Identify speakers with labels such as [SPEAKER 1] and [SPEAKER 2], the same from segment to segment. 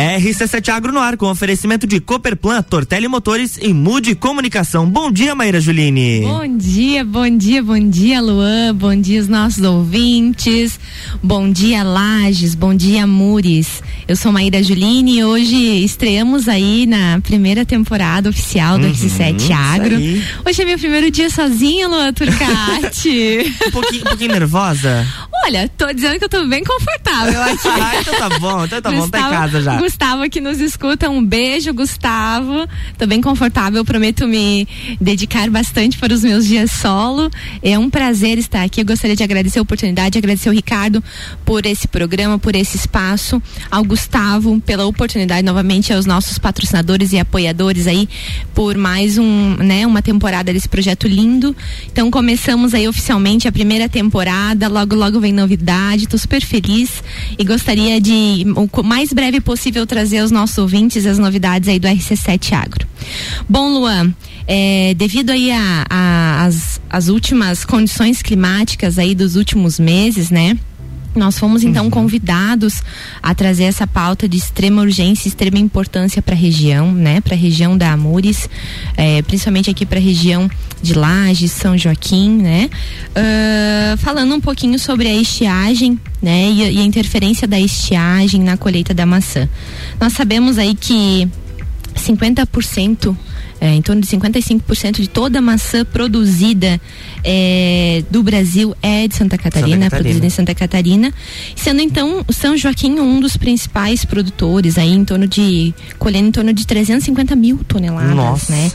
[SPEAKER 1] ¿Eh? RC7 Agro no ar com oferecimento de Cooperplan, Tortelli Motores e Mude Comunicação. Bom dia, Maíra Juline.
[SPEAKER 2] Bom dia, bom dia, bom dia, Luan. Bom dia, os nossos ouvintes. Bom dia, Lages. Bom dia, Mures. Eu sou Maíra Juline e hoje estreamos aí na primeira temporada oficial do uhum, RC7 Agro. Hoje é meu primeiro dia sozinha, Luan Turcati.
[SPEAKER 1] um, pouquinho, um pouquinho nervosa?
[SPEAKER 2] Olha, tô dizendo que eu tô bem confortável aqui.
[SPEAKER 1] ah, então tá bom, então tá Gustavo, bom, tá em casa já.
[SPEAKER 2] Gustavo que nos escuta, um beijo, Gustavo. Tô bem confortável, prometo me dedicar bastante para os meus dias solo. É um prazer estar aqui. Eu gostaria de agradecer a oportunidade, agradecer ao Ricardo por esse programa, por esse espaço, ao Gustavo pela oportunidade, novamente aos nossos patrocinadores e apoiadores aí por mais um, né, uma temporada desse projeto lindo. Então começamos aí oficialmente a primeira temporada, logo logo vem novidade, tô super feliz e gostaria de o mais breve possível trazer aos nossos ouvintes as novidades aí do RC7 Agro. Bom, Luan, é, devido aí a, a, as, as últimas condições climáticas aí dos últimos meses, né? Nós fomos então uhum. convidados a trazer essa pauta de extrema urgência, extrema importância para a região, né? Para a região da Amures, é, principalmente aqui para a região de Lages, São Joaquim, né? Uh, falando um pouquinho sobre a estiagem, né? E, e a interferência da estiagem na colheita da maçã. Nós sabemos aí que 50% é, em torno de 55% de toda a maçã produzida é, do Brasil é de Santa Catarina, Santa Catarina, produzida em Santa Catarina, sendo então o São Joaquim um dos principais produtores, aí em torno de colhendo em torno de 350 mil toneladas, Nossa. né?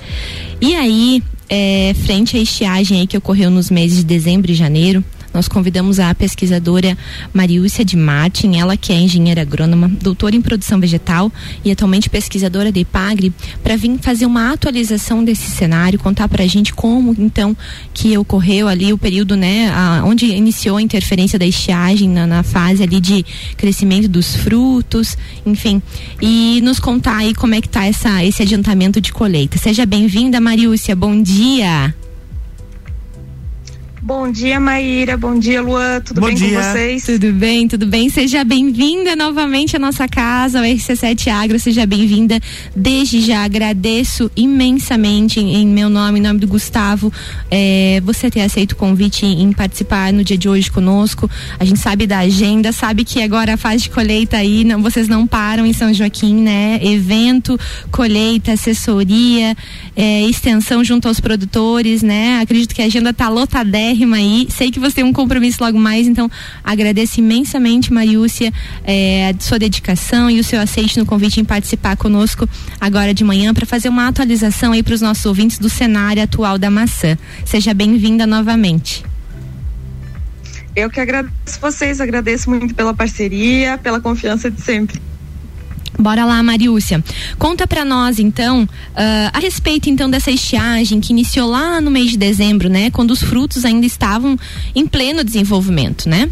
[SPEAKER 2] E aí, é, frente à estiagem aí que ocorreu nos meses de dezembro e janeiro, nós convidamos a pesquisadora Mariúcia de Martin, ela que é engenheira agrônoma, doutora em produção vegetal e atualmente pesquisadora de IPAGRE, para vir fazer uma atualização desse cenário, contar para a gente como então que ocorreu ali o período, né, a, onde iniciou a interferência da estiagem na, na fase ali de crescimento dos frutos, enfim, e nos contar aí como é que tá essa, esse adiantamento de colheita. Seja bem-vinda, Mariúcia, bom dia.
[SPEAKER 3] Bom dia, Maíra. Bom dia, Luan. Tudo Bom bem dia. com vocês?
[SPEAKER 2] Tudo bem, tudo bem. Seja bem-vinda novamente à nossa casa, ao RC7 Agro. Seja bem-vinda. Desde já agradeço imensamente em, em, meu nome, em nome do Gustavo, é, você ter aceito o convite em, em, participar no dia de hoje conosco. A gente sabe da agenda, sabe que agora a fase de colheita aí, não, vocês não param em São Joaquim, né? Evento, colheita, assessoria, é, extensão junto aos produtores, né? Acredito que a agenda tá lotadérrima aí. Sei que você tem um compromisso logo mais, então agradeço imensamente, Mariúcia, é, a sua dedicação e o seu aceite no convite em participar conosco agora de manhã para fazer uma atualização aí para os nossos ouvintes do cenário atual da maçã. Seja bem-vinda novamente.
[SPEAKER 3] Eu que agradeço vocês, agradeço muito pela parceria, pela confiança de sempre.
[SPEAKER 2] Bora lá, Mariúcia. Conta para nós, então, uh, a respeito, então, dessa estiagem que iniciou lá no mês de dezembro, né? Quando os frutos ainda estavam em pleno desenvolvimento, né?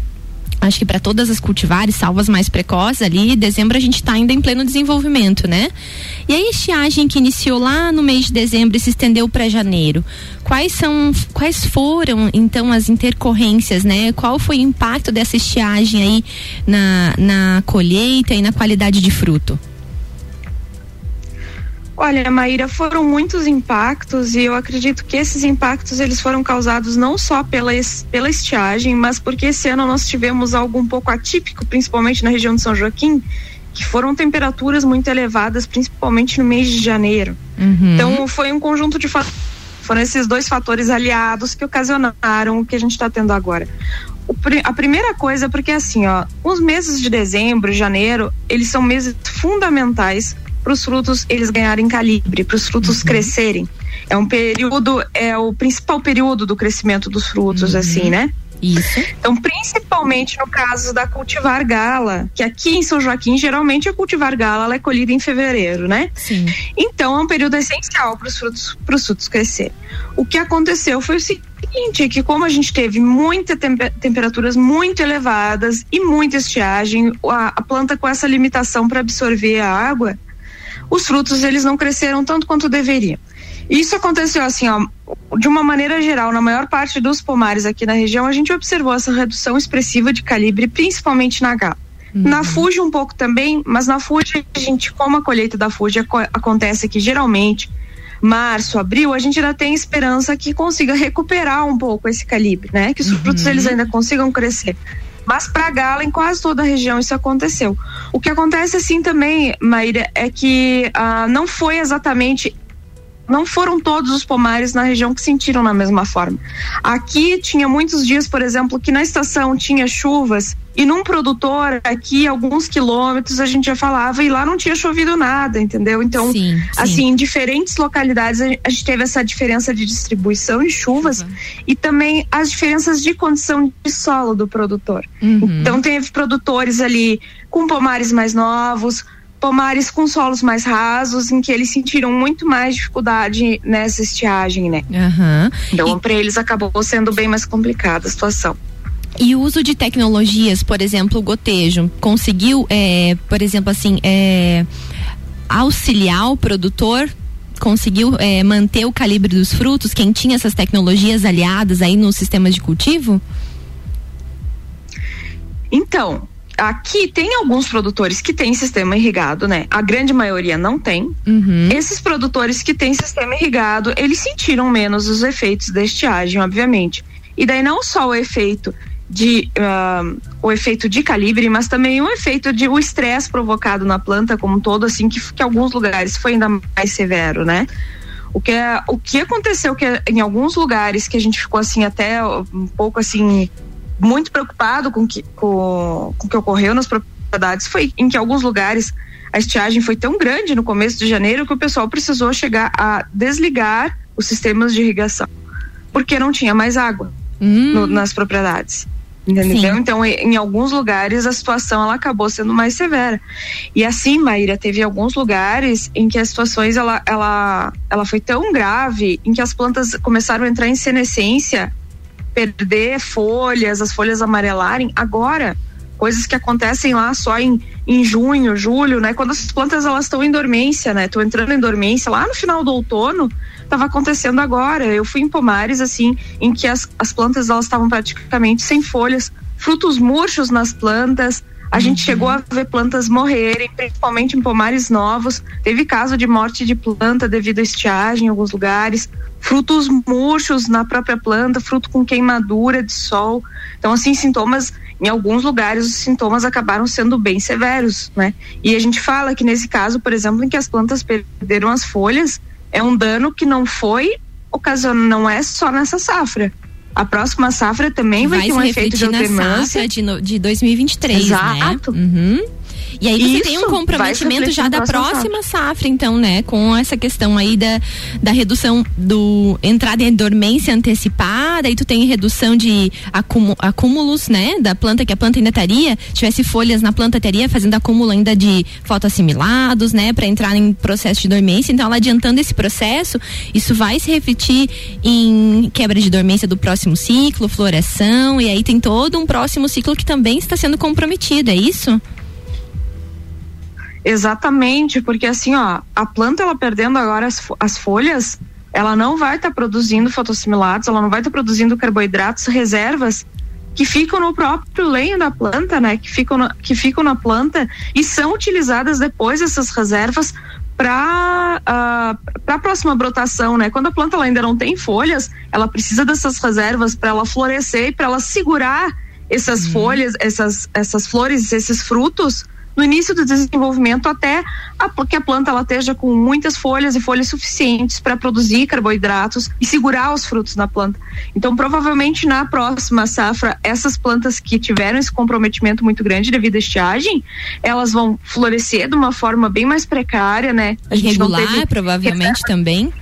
[SPEAKER 2] Acho que para todas as cultivares, salvas mais precoces ali, dezembro a gente está ainda em pleno desenvolvimento, né? E a estiagem que iniciou lá no mês de dezembro e se estendeu para janeiro, quais são, quais foram então as intercorrências, né? Qual foi o impacto dessa estiagem aí na, na colheita e na qualidade de fruto?
[SPEAKER 3] Olha, Maíra, foram muitos impactos e eu acredito que esses impactos eles foram causados não só pela, pela estiagem, mas porque esse ano nós tivemos algo um pouco atípico, principalmente na região de São Joaquim, que foram temperaturas muito elevadas, principalmente no mês de janeiro. Uhum. Então foi um conjunto de fatores, foram esses dois fatores aliados que ocasionaram o que a gente está tendo agora. O, a primeira coisa, porque assim, ó, os meses de dezembro e janeiro, eles são meses fundamentais para os frutos eles ganharem calibre, para os frutos uhum. crescerem. É um período, é o principal período do crescimento dos frutos, uhum. assim, né?
[SPEAKER 2] Isso.
[SPEAKER 3] Então, principalmente no caso da cultivar gala, que aqui em São Joaquim, geralmente a cultivar gala ela é colhida em fevereiro, né?
[SPEAKER 2] Sim.
[SPEAKER 3] Então, é um período essencial para os frutos, frutos crescer. O que aconteceu foi o seguinte, que como a gente teve muitas temperaturas muito elevadas e muita estiagem, a, a planta com essa limitação para absorver a água, os frutos eles não cresceram tanto quanto deveriam. Isso aconteceu assim, ó, de uma maneira geral, na maior parte dos pomares aqui na região, a gente observou essa redução expressiva de calibre, principalmente na gala. Uhum. Na Fuji um pouco também, mas na Fuji a gente, como a colheita da Fuji acontece aqui geralmente março, abril, a gente ainda tem esperança que consiga recuperar um pouco esse calibre, né? Que os uhum. frutos eles ainda consigam crescer. Mas para gala, em quase toda a região, isso aconteceu. O que acontece assim também, Maíra, é que ah, não foi exatamente não foram todos os pomares na região que sentiram na mesma forma. Aqui tinha muitos dias, por exemplo, que na estação tinha chuvas e num produtor aqui alguns quilômetros a gente já falava e lá não tinha chovido nada, entendeu? Então, sim, sim. assim, em diferentes localidades a gente teve essa diferença de distribuição de chuvas uhum. e também as diferenças de condição de solo do produtor. Uhum. Então teve produtores ali com pomares mais novos, pomares com solos mais rasos, em que eles sentiram muito mais dificuldade nessa estiagem, né?
[SPEAKER 2] Uhum.
[SPEAKER 3] Então, e... para eles acabou sendo bem mais complicada a situação.
[SPEAKER 2] E o uso de tecnologias, por exemplo, o gotejo, conseguiu, é, por exemplo, assim, é, auxiliar o produtor conseguiu é, manter o calibre dos frutos? Quem tinha essas tecnologias aliadas aí nos sistemas de cultivo?
[SPEAKER 3] Então, aqui tem alguns produtores que têm sistema irrigado, né? A grande maioria não tem. Uhum. Esses produtores que têm sistema irrigado, eles sentiram menos os efeitos da estiagem, obviamente. E daí não só o efeito de uh, o efeito de calibre, mas também o efeito de o estresse provocado na planta como um todo, assim que, que alguns lugares foi ainda mais severo, né? O que, é, o que aconteceu que em alguns lugares que a gente ficou assim até um pouco assim muito preocupado com que, com, com o que ocorreu nas propriedades foi em que alguns lugares a estiagem foi tão grande no começo de janeiro que o pessoal precisou chegar a desligar os sistemas de irrigação porque não tinha mais água hum. no, nas propriedades. Entendeu? Sim. Então, em alguns lugares a situação ela acabou sendo mais severa. E assim, Maíra, teve alguns lugares em que as situações ela, ela, ela foi tão grave em que as plantas começaram a entrar em senescência perder folhas, as folhas amarelarem. Agora, coisas que acontecem lá só em, em junho, julho, né? Quando as plantas elas estão em dormência, né? Estão entrando em dormência lá no final do outono, estava acontecendo agora. Eu fui em pomares assim, em que as, as plantas elas estavam praticamente sem folhas, frutos murchos nas plantas. A gente uhum. chegou a ver plantas morrerem, principalmente em pomares novos. Teve caso de morte de planta devido à estiagem em alguns lugares frutos murchos na própria planta, fruto com queimadura de sol. Então, assim, sintomas, em alguns lugares, os sintomas acabaram sendo bem severos, né? E a gente fala que nesse caso, por exemplo, em que as plantas perderam as folhas, é um dano que não foi ocasionado, não é só nessa safra. A próxima safra também vai, vai ter um efeito de alternância.
[SPEAKER 2] de, no, de 2023, né? Exato.
[SPEAKER 3] né?
[SPEAKER 2] Uhum. E aí você Isso, tem um comprometimento já da próxima safra. então, né? Com essa questão aí da, da redução do entrada em dormência antecipada, aí tu tem redução de acúmulos, né? Da planta, que a planta ainda estaria, tivesse folhas na planta, teria fazendo acúmulo ainda de fotoassimilados, né? Para entrar em processo de dormência. Então, ela adiantando esse processo, isso vai se refletir em quebra de dormência do próximo ciclo, floração, e aí tem todo um próximo ciclo que também está sendo comprometido, é isso?
[SPEAKER 3] Exatamente, porque assim, ó, a planta ela perdendo agora as, as folhas, ela não vai estar tá produzindo fotossimilados, ela não vai estar tá produzindo carboidratos, reservas que ficam no próprio lenho da planta, né? Que ficam, no, que ficam na planta e são utilizadas depois essas reservas para uh, ah, para a próxima brotação, né? Quando a planta ainda não tem folhas, ela precisa dessas reservas para ela florescer e para ela segurar essas uhum. folhas, essas essas flores, esses frutos no início do desenvolvimento até a, que a planta ela esteja com muitas folhas e folhas suficientes para produzir carboidratos e segurar os frutos na planta. Então, provavelmente na próxima safra, essas plantas que tiveram esse comprometimento muito grande devido à estiagem, elas vão florescer de uma forma bem mais precária, né?
[SPEAKER 2] A Irregular, teve... provavelmente também.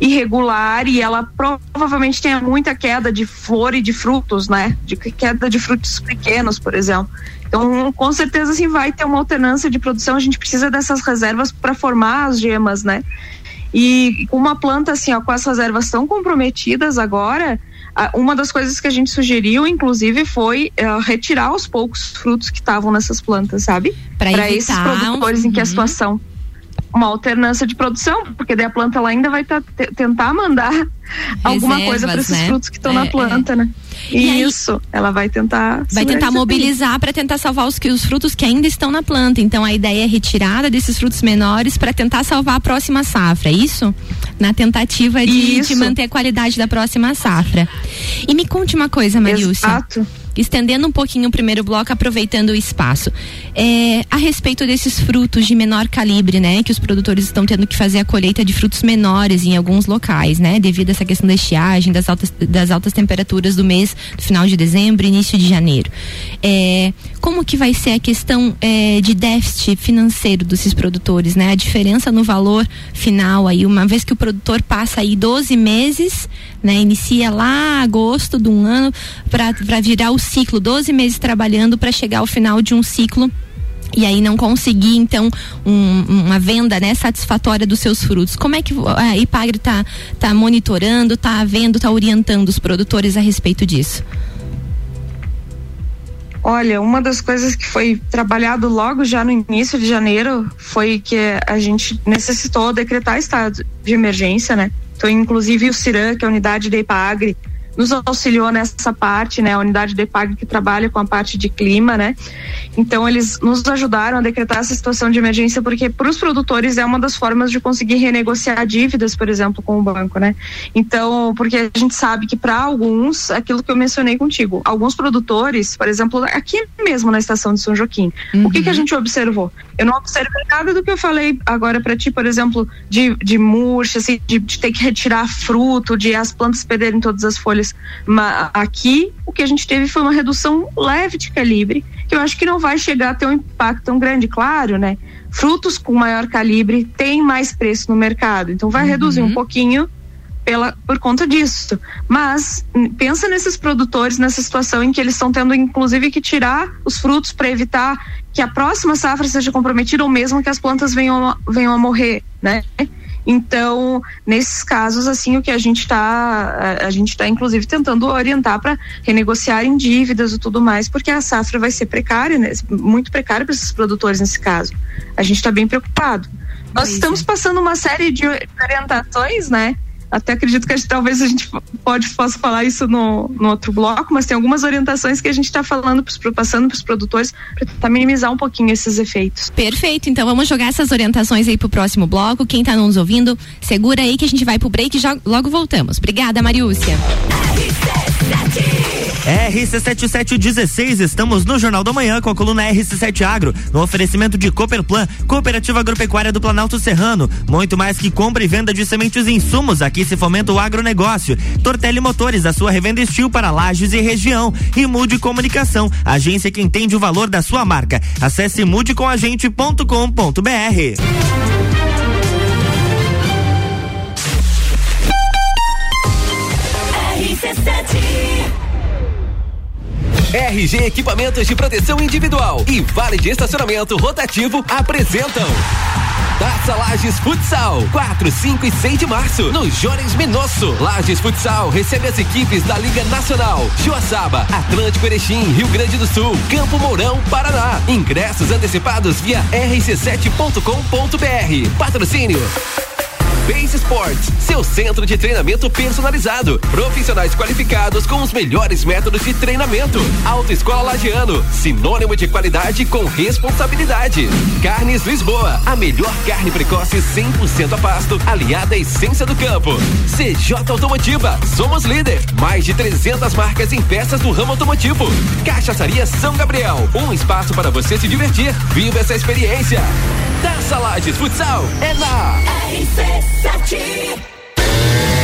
[SPEAKER 3] irregular e ela provavelmente tenha muita queda de flor e de frutos, né? De queda de frutos pequenos, por exemplo. Então, com certeza, assim, vai ter uma alternância de produção. A gente precisa dessas reservas para formar as gemas, né? E com uma planta, assim, ó, com as reservas tão comprometidas agora, uma das coisas que a gente sugeriu, inclusive, foi uh, retirar os poucos frutos que estavam nessas plantas, sabe?
[SPEAKER 2] Para
[SPEAKER 3] esses produtores em que a uhum. situação uma alternância de produção, porque daí a planta ela ainda vai tá, tentar mandar Reservas, alguma coisa para esses né? frutos que estão é, na planta, é. né? E Isso, aí, ela vai tentar.
[SPEAKER 2] Vai tentar mobilizar para tentar salvar os, os frutos que ainda estão na planta. Então a ideia é retirada desses frutos menores para tentar salvar a próxima safra, é isso? Na tentativa de, de, manter a qualidade da próxima safra. E me conte uma coisa, Marilcia.
[SPEAKER 3] Exato
[SPEAKER 2] estendendo um pouquinho o primeiro bloco, aproveitando o espaço. É, a respeito desses frutos de menor calibre, né? Que os produtores estão tendo que fazer a colheita de frutos menores em alguns locais, né? Devido a essa questão da estiagem, das altas, das altas temperaturas do mês, do final de dezembro, início de janeiro. É, como que vai ser a questão é, de déficit financeiro desses produtores, né? A diferença no valor final aí, uma vez que o produtor passa aí 12 meses, né? Inicia lá agosto de um ano para virar o ciclo, 12 meses trabalhando para chegar ao final de um ciclo e aí não conseguir então um, uma venda né, satisfatória dos seus frutos. Como é que a Ipagre está tá monitorando, está vendo, está orientando os produtores a respeito disso?
[SPEAKER 3] Olha, uma das coisas que foi trabalhado logo já no início de janeiro foi que a gente necessitou decretar estado de emergência, né? Então, inclusive o CIRAM, que é a unidade da IPAGRE, nos auxiliou nessa parte, né? A unidade de PAG que trabalha com a parte de clima, né? Então eles nos ajudaram a decretar essa situação de emergência porque para os produtores é uma das formas de conseguir renegociar dívidas, por exemplo, com o banco, né? Então, porque a gente sabe que para alguns, aquilo que eu mencionei contigo, alguns produtores, por exemplo, aqui mesmo na estação de São Joaquim, uhum. o que que a uhum. gente observou? Eu não observei nada do que eu falei agora para ti, por exemplo, de, de murcha, assim, de, de ter que retirar fruto, de as plantas perderem todas as folhas mas aqui o que a gente teve foi uma redução leve de calibre, que eu acho que não vai chegar a ter um impacto tão grande, claro, né? Frutos com maior calibre têm mais preço no mercado, então vai uhum. reduzir um pouquinho pela, por conta disso. Mas pensa nesses produtores nessa situação em que eles estão tendo, inclusive, que tirar os frutos para evitar que a próxima safra seja comprometida ou mesmo que as plantas venham, venham a morrer, né? Então, nesses casos, assim, o que a gente está, a, gente está inclusive tentando orientar para renegociar em dívidas e tudo mais, porque a safra vai ser precária, né? muito precária para esses produtores nesse caso. A gente está bem preocupado. Nós estamos passando uma série de orientações, né? Até acredito que a gente, talvez a gente pode possa falar isso no, no outro bloco, mas tem algumas orientações que a gente está falando, pros, passando para os produtores para tentar minimizar um pouquinho esses efeitos.
[SPEAKER 2] Perfeito, então vamos jogar essas orientações aí para o próximo bloco. Quem está nos ouvindo, segura aí que a gente vai para o break e já, logo voltamos. Obrigada, Mariúcia.
[SPEAKER 1] RC7716, estamos no Jornal da Manhã com a coluna RC7 Agro, no oferecimento de Cooperplan, Cooperativa Agropecuária do Planalto Serrano. Muito mais que compra e venda de sementes e insumos, aqui se fomenta o agronegócio. Tortelli Motores, a sua revenda estil para lajes e região. E Mude Comunicação, agência que entende o valor da sua marca. Acesse mudecomagente.com.br.
[SPEAKER 4] RG Equipamentos de Proteção Individual e Vale de Estacionamento Rotativo apresentam Taça Lages Futsal, 4, 5 e 6 de março, no Jones Minosso. Lages Futsal recebe as equipes da Liga Nacional, Joaçaba, Atlântico Erechim, Rio Grande do Sul, Campo Mourão, Paraná. Ingressos antecipados via rc7.com.br. Patrocínio Base Sports, seu centro de treinamento personalizado. Profissionais qualificados com os melhores métodos de treinamento. Autoescola Lagiano, sinônimo de qualidade com responsabilidade. Carnes Lisboa, a melhor carne precoce 100% a pasto, aliada à essência do campo. CJ Automotiva, somos líder. Mais de 300 marcas em peças do ramo automotivo. Cachaçaria São Gabriel, um espaço para você se divertir. Viva essa experiência. Taça Lages Futsal é na RC7.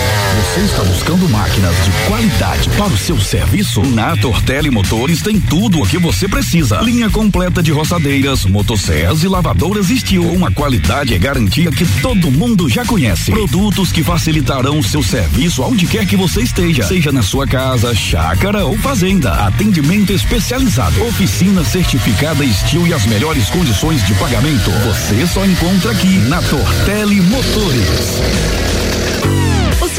[SPEAKER 5] Você está buscando máquinas de qualidade para o seu serviço? Na Tortelli Motores tem tudo o que você precisa. Linha completa de roçadeiras, motosserras e lavadoras Steel. Uma qualidade e garantia que todo mundo já conhece. Produtos que facilitarão o seu serviço aonde quer que você esteja. Seja na sua casa, chácara ou fazenda. Atendimento especializado. Oficina certificada Steel e as melhores condições de pagamento. Você só encontra aqui na Tortelli Motores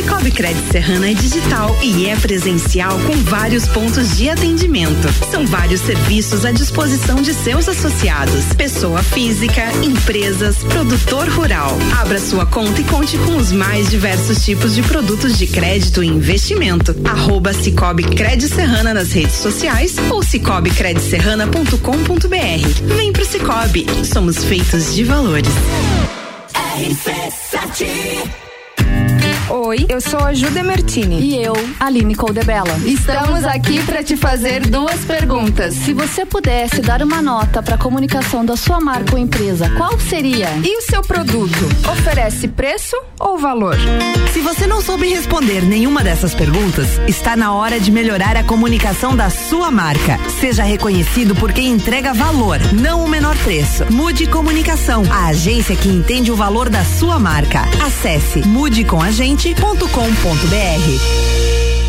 [SPEAKER 6] Cicobi Crédito Serrana é digital e é presencial com vários pontos de atendimento. São vários serviços à disposição de seus associados, pessoa física, empresas, produtor rural. Abra sua conta e conte com os mais diversos tipos de produtos de crédito e investimento. Arroba Cicobi Crédito Serrana nas redes sociais ou cicobicreditserrana.com.br. Vem pro Cicobi, somos feitos de valores.
[SPEAKER 7] RC7 Oi, eu sou a Jude Martini.
[SPEAKER 8] E eu, Aline Coldebella.
[SPEAKER 7] Estamos aqui para te fazer duas perguntas.
[SPEAKER 8] Se você pudesse dar uma nota para a comunicação da sua marca ou empresa, qual seria?
[SPEAKER 7] E o seu produto? Oferece preço ou valor?
[SPEAKER 6] Se você não soube responder nenhuma dessas perguntas, está na hora de melhorar a comunicação da sua marca. Seja reconhecido por quem entrega valor, não o menor preço. Mude Comunicação, a agência que entende o valor da sua marca. Acesse mude com a gente horizonte.com.br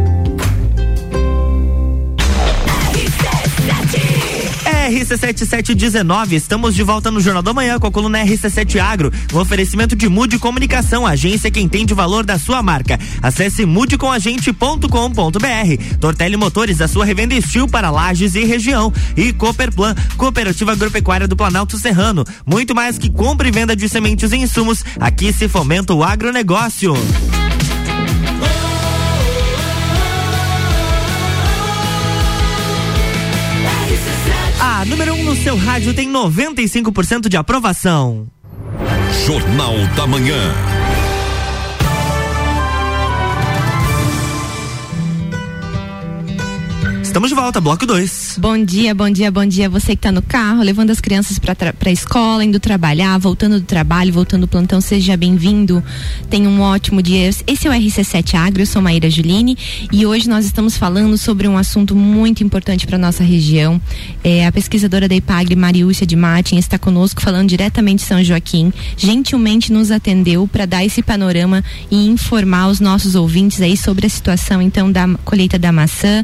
[SPEAKER 1] RC7719, estamos de volta no Jornal da Manhã com a coluna RC7 Agro, um oferecimento de Mude Comunicação, agência que entende o valor da sua marca. Acesse mudecomagente.com.br. Tortelli Motores, a sua revenda estil para lajes e região. E Cooperplan, Cooperativa Agropecuária do Planalto Serrano. Muito mais que compra e venda de sementes e insumos, aqui se fomenta o agronegócio. Número 1 um no seu rádio tem 95% de aprovação.
[SPEAKER 9] Jornal da Manhã.
[SPEAKER 1] Estamos de volta, bloco 2.
[SPEAKER 2] Bom dia, bom dia, bom dia. Você que está no carro, levando as crianças para a escola, indo trabalhar, voltando do trabalho, voltando do plantão, seja bem-vindo. Tenha um ótimo dia. Esse é o RC7 Agro, eu sou Maíra Juline e hoje nós estamos falando sobre um assunto muito importante para nossa região. É, a pesquisadora da IPAGRE, Mariúcia de Martin, está conosco falando diretamente de São Joaquim. Gentilmente nos atendeu para dar esse panorama e informar os nossos ouvintes aí sobre a situação então da colheita da maçã.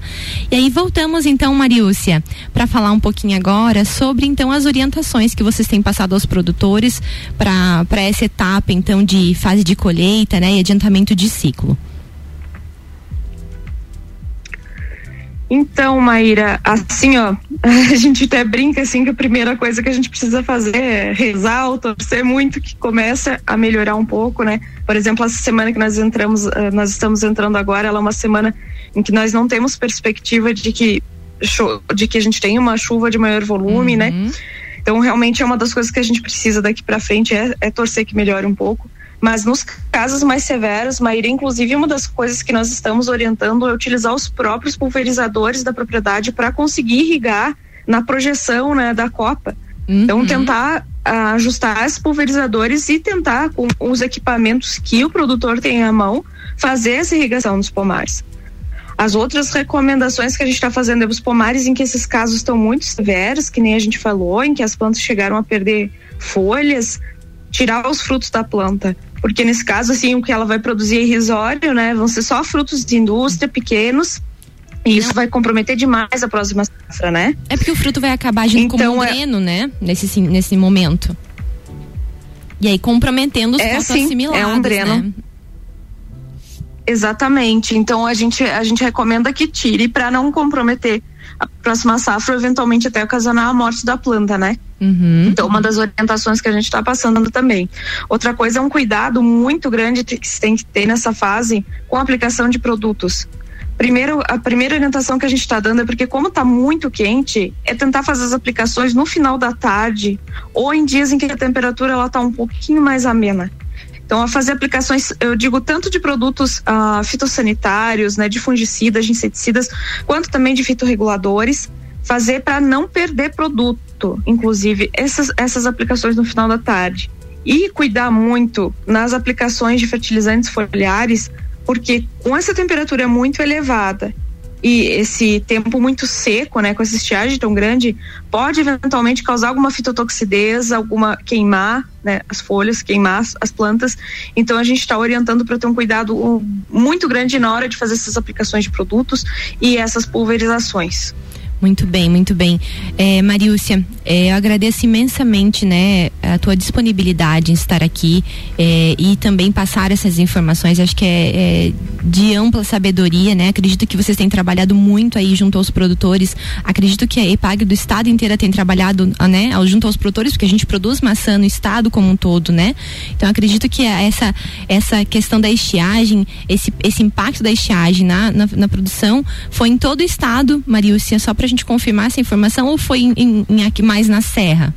[SPEAKER 2] E aí voltamos então, Mariúcia, para falar um pouquinho agora sobre então as orientações que vocês têm passado aos produtores para essa etapa então de fase de colheita, né, e adiantamento de ciclo.
[SPEAKER 3] Então, Maíra, assim, ó, a gente até brinca assim que a primeira coisa que a gente precisa fazer é rezar ou torcer muito que comece a melhorar um pouco, né? Por exemplo, essa semana que nós entramos, eh, nós estamos entrando agora, ela é uma semana em que nós não temos perspectiva de que de que a gente tenha uma chuva de maior volume, né? uhum. né? Então, realmente é uma das coisas que a gente precisa daqui para frente é, é, torcer que melhore um pouco. Mas nos casos mais severos, Maíra, inclusive, uma das coisas que nós estamos orientando é utilizar os próprios pulverizadores da propriedade para conseguir irrigar na projeção né, da copa. Uhum. Então, tentar uh, ajustar os pulverizadores e tentar, com os equipamentos que o produtor tem à mão, fazer essa irrigação nos pomares. As outras recomendações que a gente está fazendo é os pomares em que esses casos estão muito severos, que nem a gente falou, em que as plantas chegaram a perder folhas, tirar os frutos da planta. Porque nesse caso, assim, o que ela vai produzir é irrisório, né? Vão ser só frutos de indústria pequenos. E isso vai comprometer demais a próxima safra, né?
[SPEAKER 2] É porque o fruto vai acabar agindo então, um é... dreno, né? Nesse, nesse momento. E aí comprometendo os
[SPEAKER 3] é, sim, assimilados, é um dreno. Né? Exatamente. Então a gente a gente recomenda que tire para não comprometer a próxima safra, eventualmente até ocasionar a morte da planta, né? Uhum. Então, uma das orientações que a gente está passando também. Outra coisa é um cuidado muito grande que se tem que ter nessa fase com a aplicação de produtos. Primeiro, a primeira orientação que a gente está dando é porque, como está muito quente, é tentar fazer as aplicações no final da tarde ou em dias em que a temperatura ela está um pouquinho mais amena. Então, a fazer aplicações, eu digo tanto de produtos uh, fitossanitários, né, de fungicidas, de inseticidas, quanto também de fitorreguladores, fazer para não perder produto, inclusive essas, essas aplicações no final da tarde. E cuidar muito nas aplicações de fertilizantes foliares porque com essa temperatura muito elevada e esse tempo muito seco, né, com essa estiagem tão grande, pode eventualmente causar alguma fitotoxidez, alguma queimar, né, as folhas, queimar as plantas. Então a gente está orientando para ter um cuidado muito grande na hora de fazer essas aplicações de produtos e essas pulverizações.
[SPEAKER 2] Muito bem, muito bem. É, Mariúcia, é, eu agradeço imensamente, né, a tua disponibilidade em estar aqui é, e também passar essas informações. Acho que é, é, de ampla sabedoria, né? Acredito que vocês têm trabalhado muito aí junto aos produtores. Acredito que a EPAG do estado inteiro tem trabalhado, né, junto aos produtores, porque a gente produz maçã no estado como um todo, né? Então acredito que essa essa questão da estiagem, esse esse impacto da estiagem na, na, na produção foi em todo o estado, Mariúcia, só para a gente confirmar essa informação ou foi em, em, em aqui mais na Serra?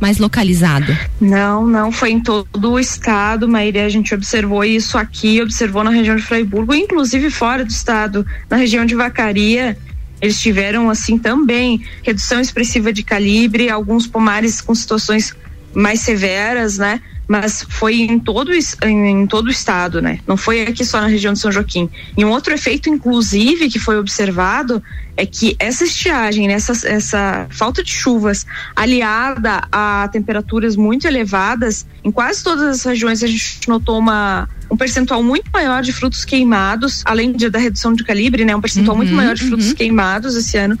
[SPEAKER 2] mais localizado?
[SPEAKER 3] Não, não, foi em todo o estado, Maíra. A gente observou isso aqui, observou na região de Freiburgo, inclusive fora do estado, na região de Vacaria. Eles tiveram, assim, também redução expressiva de calibre, alguns pomares com situações mais severas, né? Mas foi em todo, em, todo o estado, né? Não foi aqui só na região de São Joaquim. E um outro efeito, inclusive, que foi observado é que essa estiagem, né, essa, essa falta de chuvas, aliada a temperaturas muito elevadas, em quase todas as regiões a gente notou uma, um percentual muito maior de frutos queimados, além de, da redução de calibre, né, um percentual uhum, muito maior de frutos uhum. queimados esse ano.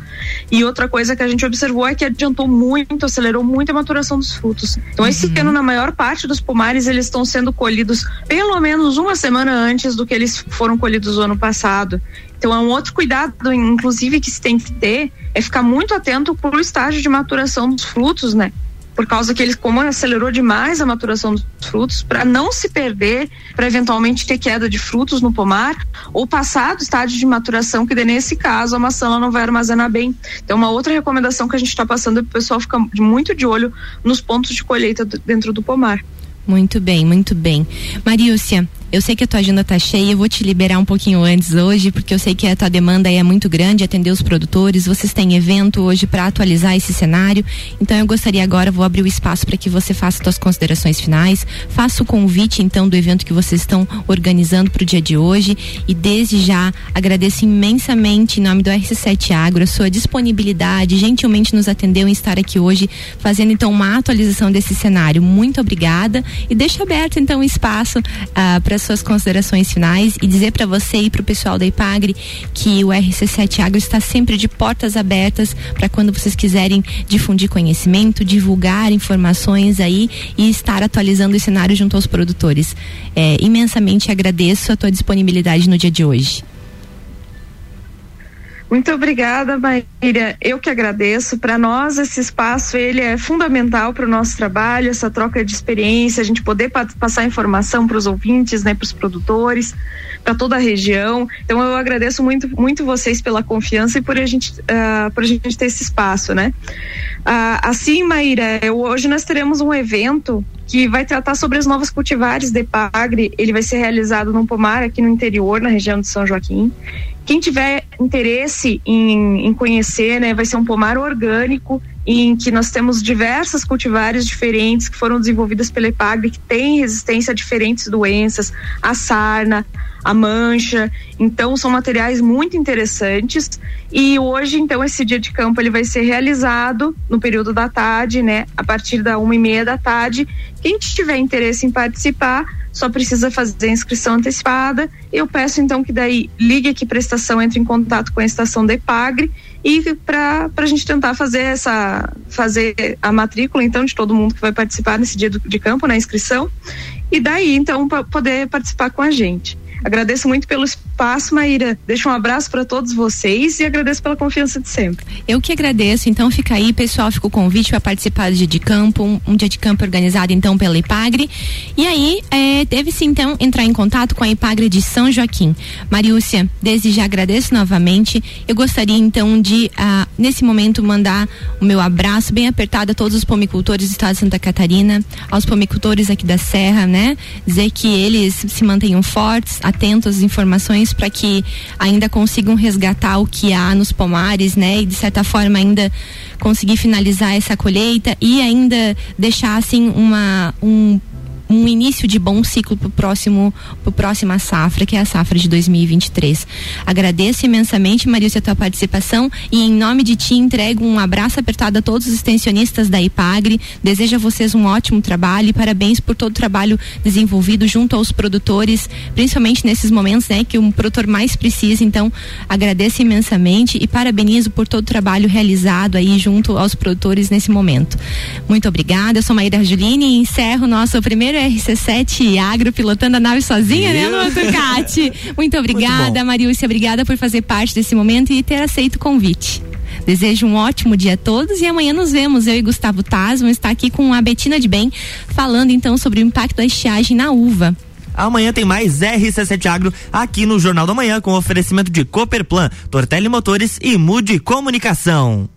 [SPEAKER 3] E outra coisa que a gente observou é que adiantou muito, acelerou muito a maturação dos frutos. Então, esse uhum. ano, na maior parte dos pomares, eles estão sendo colhidos pelo menos uma semana antes do que eles foram colhidos no ano passado. Então é um outro cuidado, inclusive, que se tem que ter, é ficar muito atento para o estágio de maturação dos frutos, né? Por causa que ele, como acelerou demais a maturação dos frutos, para não se perder, para eventualmente ter queda de frutos no pomar, ou passar do estágio de maturação, que nesse caso a maçã não vai armazenar bem. Então, uma outra recomendação que a gente está passando é o pessoal ficar muito de olho nos pontos de colheita dentro do pomar.
[SPEAKER 2] Muito bem, muito bem. Marícia, eu sei que a tua agenda tá cheia, eu vou te liberar um pouquinho antes hoje, porque eu sei que a tua demanda é muito grande, atender os produtores, vocês têm evento hoje para atualizar esse cenário. Então eu gostaria agora, vou abrir o espaço para que você faça suas considerações finais, faça o convite então do evento que vocês estão organizando para o dia de hoje e desde já agradeço imensamente em nome do RC7 Agro a sua disponibilidade, gentilmente nos atendeu em estar aqui hoje, fazendo então uma atualização desse cenário. Muito obrigada e deixa aberto então o espaço uh, para suas considerações finais e dizer para você e para o pessoal da Ipagre que o RC7 Agro está sempre de portas abertas para quando vocês quiserem difundir conhecimento, divulgar informações aí e estar atualizando o cenário junto aos produtores. É, imensamente agradeço a tua disponibilidade no dia de hoje.
[SPEAKER 3] Muito obrigada, Maíra. Eu que agradeço. Para nós, esse espaço ele é fundamental para o nosso trabalho, essa troca de experiência, a gente poder pa passar informação para os ouvintes, né, para os produtores, para toda a região. Então, eu agradeço muito, muito vocês pela confiança e por a gente, uh, por a gente ter esse espaço, né? Uh, assim, Maíra, eu, hoje nós teremos um evento que vai tratar sobre as novas cultivares de Pagre. Ele vai ser realizado num pomar aqui no interior, na região de São Joaquim. Quem tiver interesse em, em conhecer, né, vai ser um pomar orgânico em que nós temos diversas cultivares diferentes que foram desenvolvidas pela EPAGRE que têm resistência a diferentes doenças, a sarna, a mancha. Então são materiais muito interessantes e hoje então esse dia de campo ele vai ser realizado no período da tarde, né, a partir da uma e meia da tarde. Quem tiver interesse em participar só precisa fazer a inscrição antecipada. Eu peço então que daí ligue aqui para a estação, entre em contato com a estação da EPAGRE e para a gente tentar fazer essa fazer a matrícula então de todo mundo que vai participar nesse dia do, de campo na inscrição e daí então poder participar com a gente. Agradeço muito pelo espaço, Maíra. Deixo um abraço para todos vocês e agradeço pela confiança de sempre.
[SPEAKER 2] Eu que agradeço. Então fica aí, pessoal, fica o convite para participar do dia de campo, um, um, dia de campo organizado então pela Ipagre. E aí, é, deve-se então entrar em contato com a Ipagre de São Joaquim. Mariúcia, desde já agradeço novamente. Eu gostaria então de, ah, nesse momento, mandar o meu abraço bem apertado a todos os pomicultores do estado de Santa Catarina, aos pomicultores aqui da Serra, né? Dizer que eles se mantenham fortes, às informações para que ainda consigam resgatar o que há nos pomares, né? E de certa forma ainda conseguir finalizar essa colheita e ainda deixar assim uma um um início de bom ciclo para o próximo, pro próxima safra, que é a safra de 2023. Agradeço imensamente, Marilson, a tua participação e em nome de ti entrego um abraço apertado a todos os extensionistas da IPAGRE. Desejo a vocês um ótimo trabalho e parabéns por todo o trabalho desenvolvido junto aos produtores, principalmente nesses momentos, né, que um produtor mais precisa. Então, agradeço imensamente e parabenizo por todo o trabalho realizado aí junto aos produtores nesse momento. Muito obrigada. Eu sou Maíra Juline e encerro nosso primeiro RC7 Agro pilotando a nave sozinha, né, Lua Turcati? Muito obrigada, Muito Marilcia. Obrigada por fazer parte desse momento e ter aceito o convite. Desejo um ótimo dia a todos e amanhã nos vemos. Eu e Gustavo Taz vamos estar aqui com a Betina de Bem, falando então sobre o impacto da estiagem na uva.
[SPEAKER 1] Amanhã tem mais RC7 Agro aqui no Jornal da Manhã com oferecimento de Cooperplan, Tortelli Motores e Mude Comunicação.